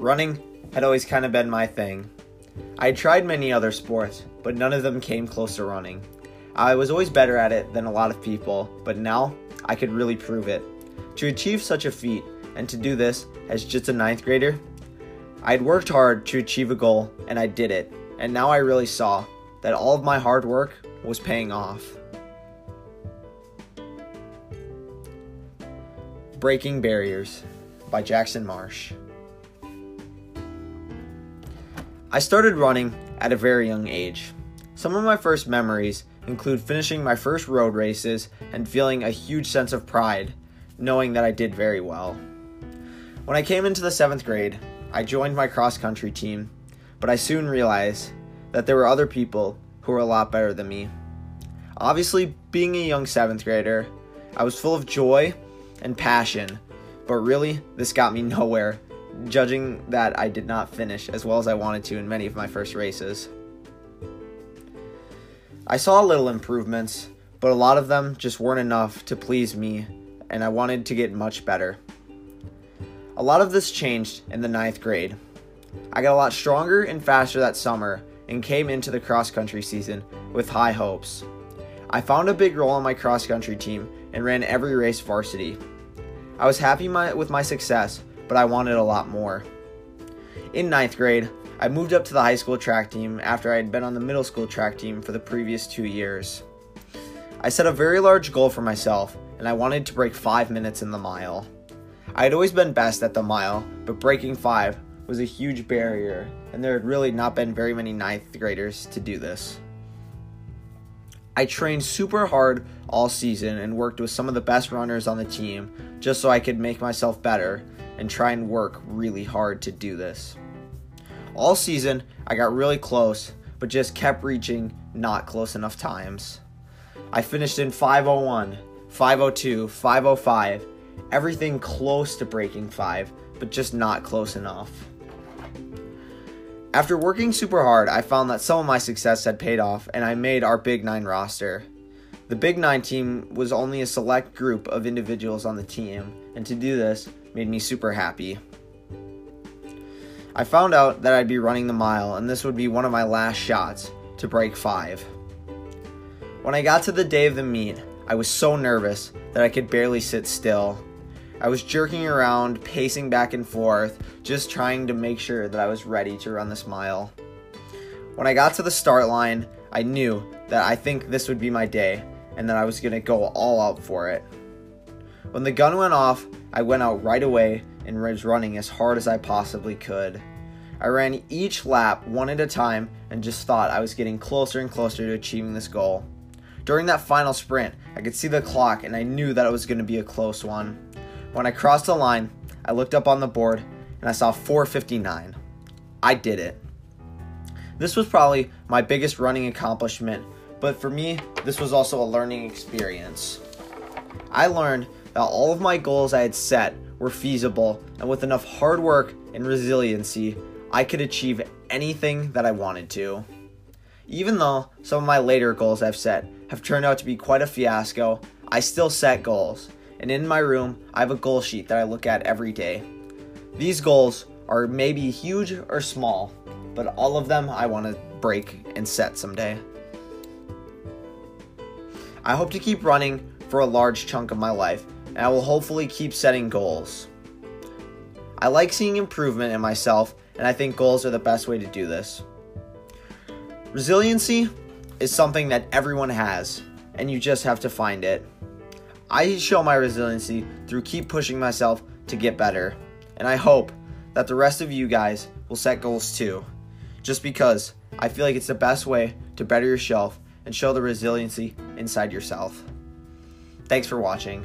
Running had always kind of been my thing. I tried many other sports, but none of them came close to running. I was always better at it than a lot of people, but now I could really prove it. To achieve such a feat, and to do this as just a ninth grader, I had worked hard to achieve a goal, and I did it. And now I really saw that all of my hard work was paying off. Breaking Barriers by Jackson Marsh. I started running at a very young age. Some of my first memories include finishing my first road races and feeling a huge sense of pride, knowing that I did very well. When I came into the seventh grade, I joined my cross country team, but I soon realized that there were other people who were a lot better than me. Obviously, being a young seventh grader, I was full of joy and passion, but really, this got me nowhere, judging that I did not finish as well as I wanted to in many of my first races. I saw little improvements, but a lot of them just weren't enough to please me, and I wanted to get much better. A lot of this changed in the ninth grade. I got a lot stronger and faster that summer and came into the cross country season with high hopes. I found a big role on my cross country team and ran every race varsity. I was happy my, with my success, but I wanted a lot more. In ninth grade, I moved up to the high school track team after I had been on the middle school track team for the previous two years. I set a very large goal for myself, and I wanted to break 5 minutes in the mile. I had always been best at the mile, but breaking 5 was a huge barrier, and there had really not been very many ninth graders to do this. I trained super hard all season and worked with some of the best runners on the team just so I could make myself better and try and work really hard to do this. All season, I got really close, but just kept reaching not close enough times. I finished in 501, 502, 505, everything close to breaking 5, but just not close enough. After working super hard, I found that some of my success had paid off and I made our Big 9 roster. The Big 9 team was only a select group of individuals on the team, and to do this made me super happy. I found out that I'd be running the mile, and this would be one of my last shots to break five. When I got to the day of the meet, I was so nervous that I could barely sit still. I was jerking around, pacing back and forth, just trying to make sure that I was ready to run this mile. When I got to the start line, I knew that I think this would be my day and that I was going to go all out for it. When the gun went off, I went out right away and was running as hard as I possibly could. I ran each lap one at a time and just thought I was getting closer and closer to achieving this goal. During that final sprint, I could see the clock and I knew that it was going to be a close one. When I crossed the line, I looked up on the board and I saw 459. I did it. This was probably my biggest running accomplishment, but for me, this was also a learning experience. I learned that all of my goals I had set were feasible, and with enough hard work and resiliency, I could achieve anything that I wanted to. Even though some of my later goals I've set have turned out to be quite a fiasco, I still set goals, and in my room, I have a goal sheet that I look at every day. These goals are maybe huge or small, but all of them I want to break and set someday. I hope to keep running for a large chunk of my life and I will hopefully keep setting goals. I like seeing improvement in myself, and I think goals are the best way to do this. Resiliency is something that everyone has, and you just have to find it. I show my resiliency through keep pushing myself to get better, and I hope that the rest of you guys will set goals too, just because I feel like it's the best way to better yourself and show the resiliency inside yourself. Thanks for watching.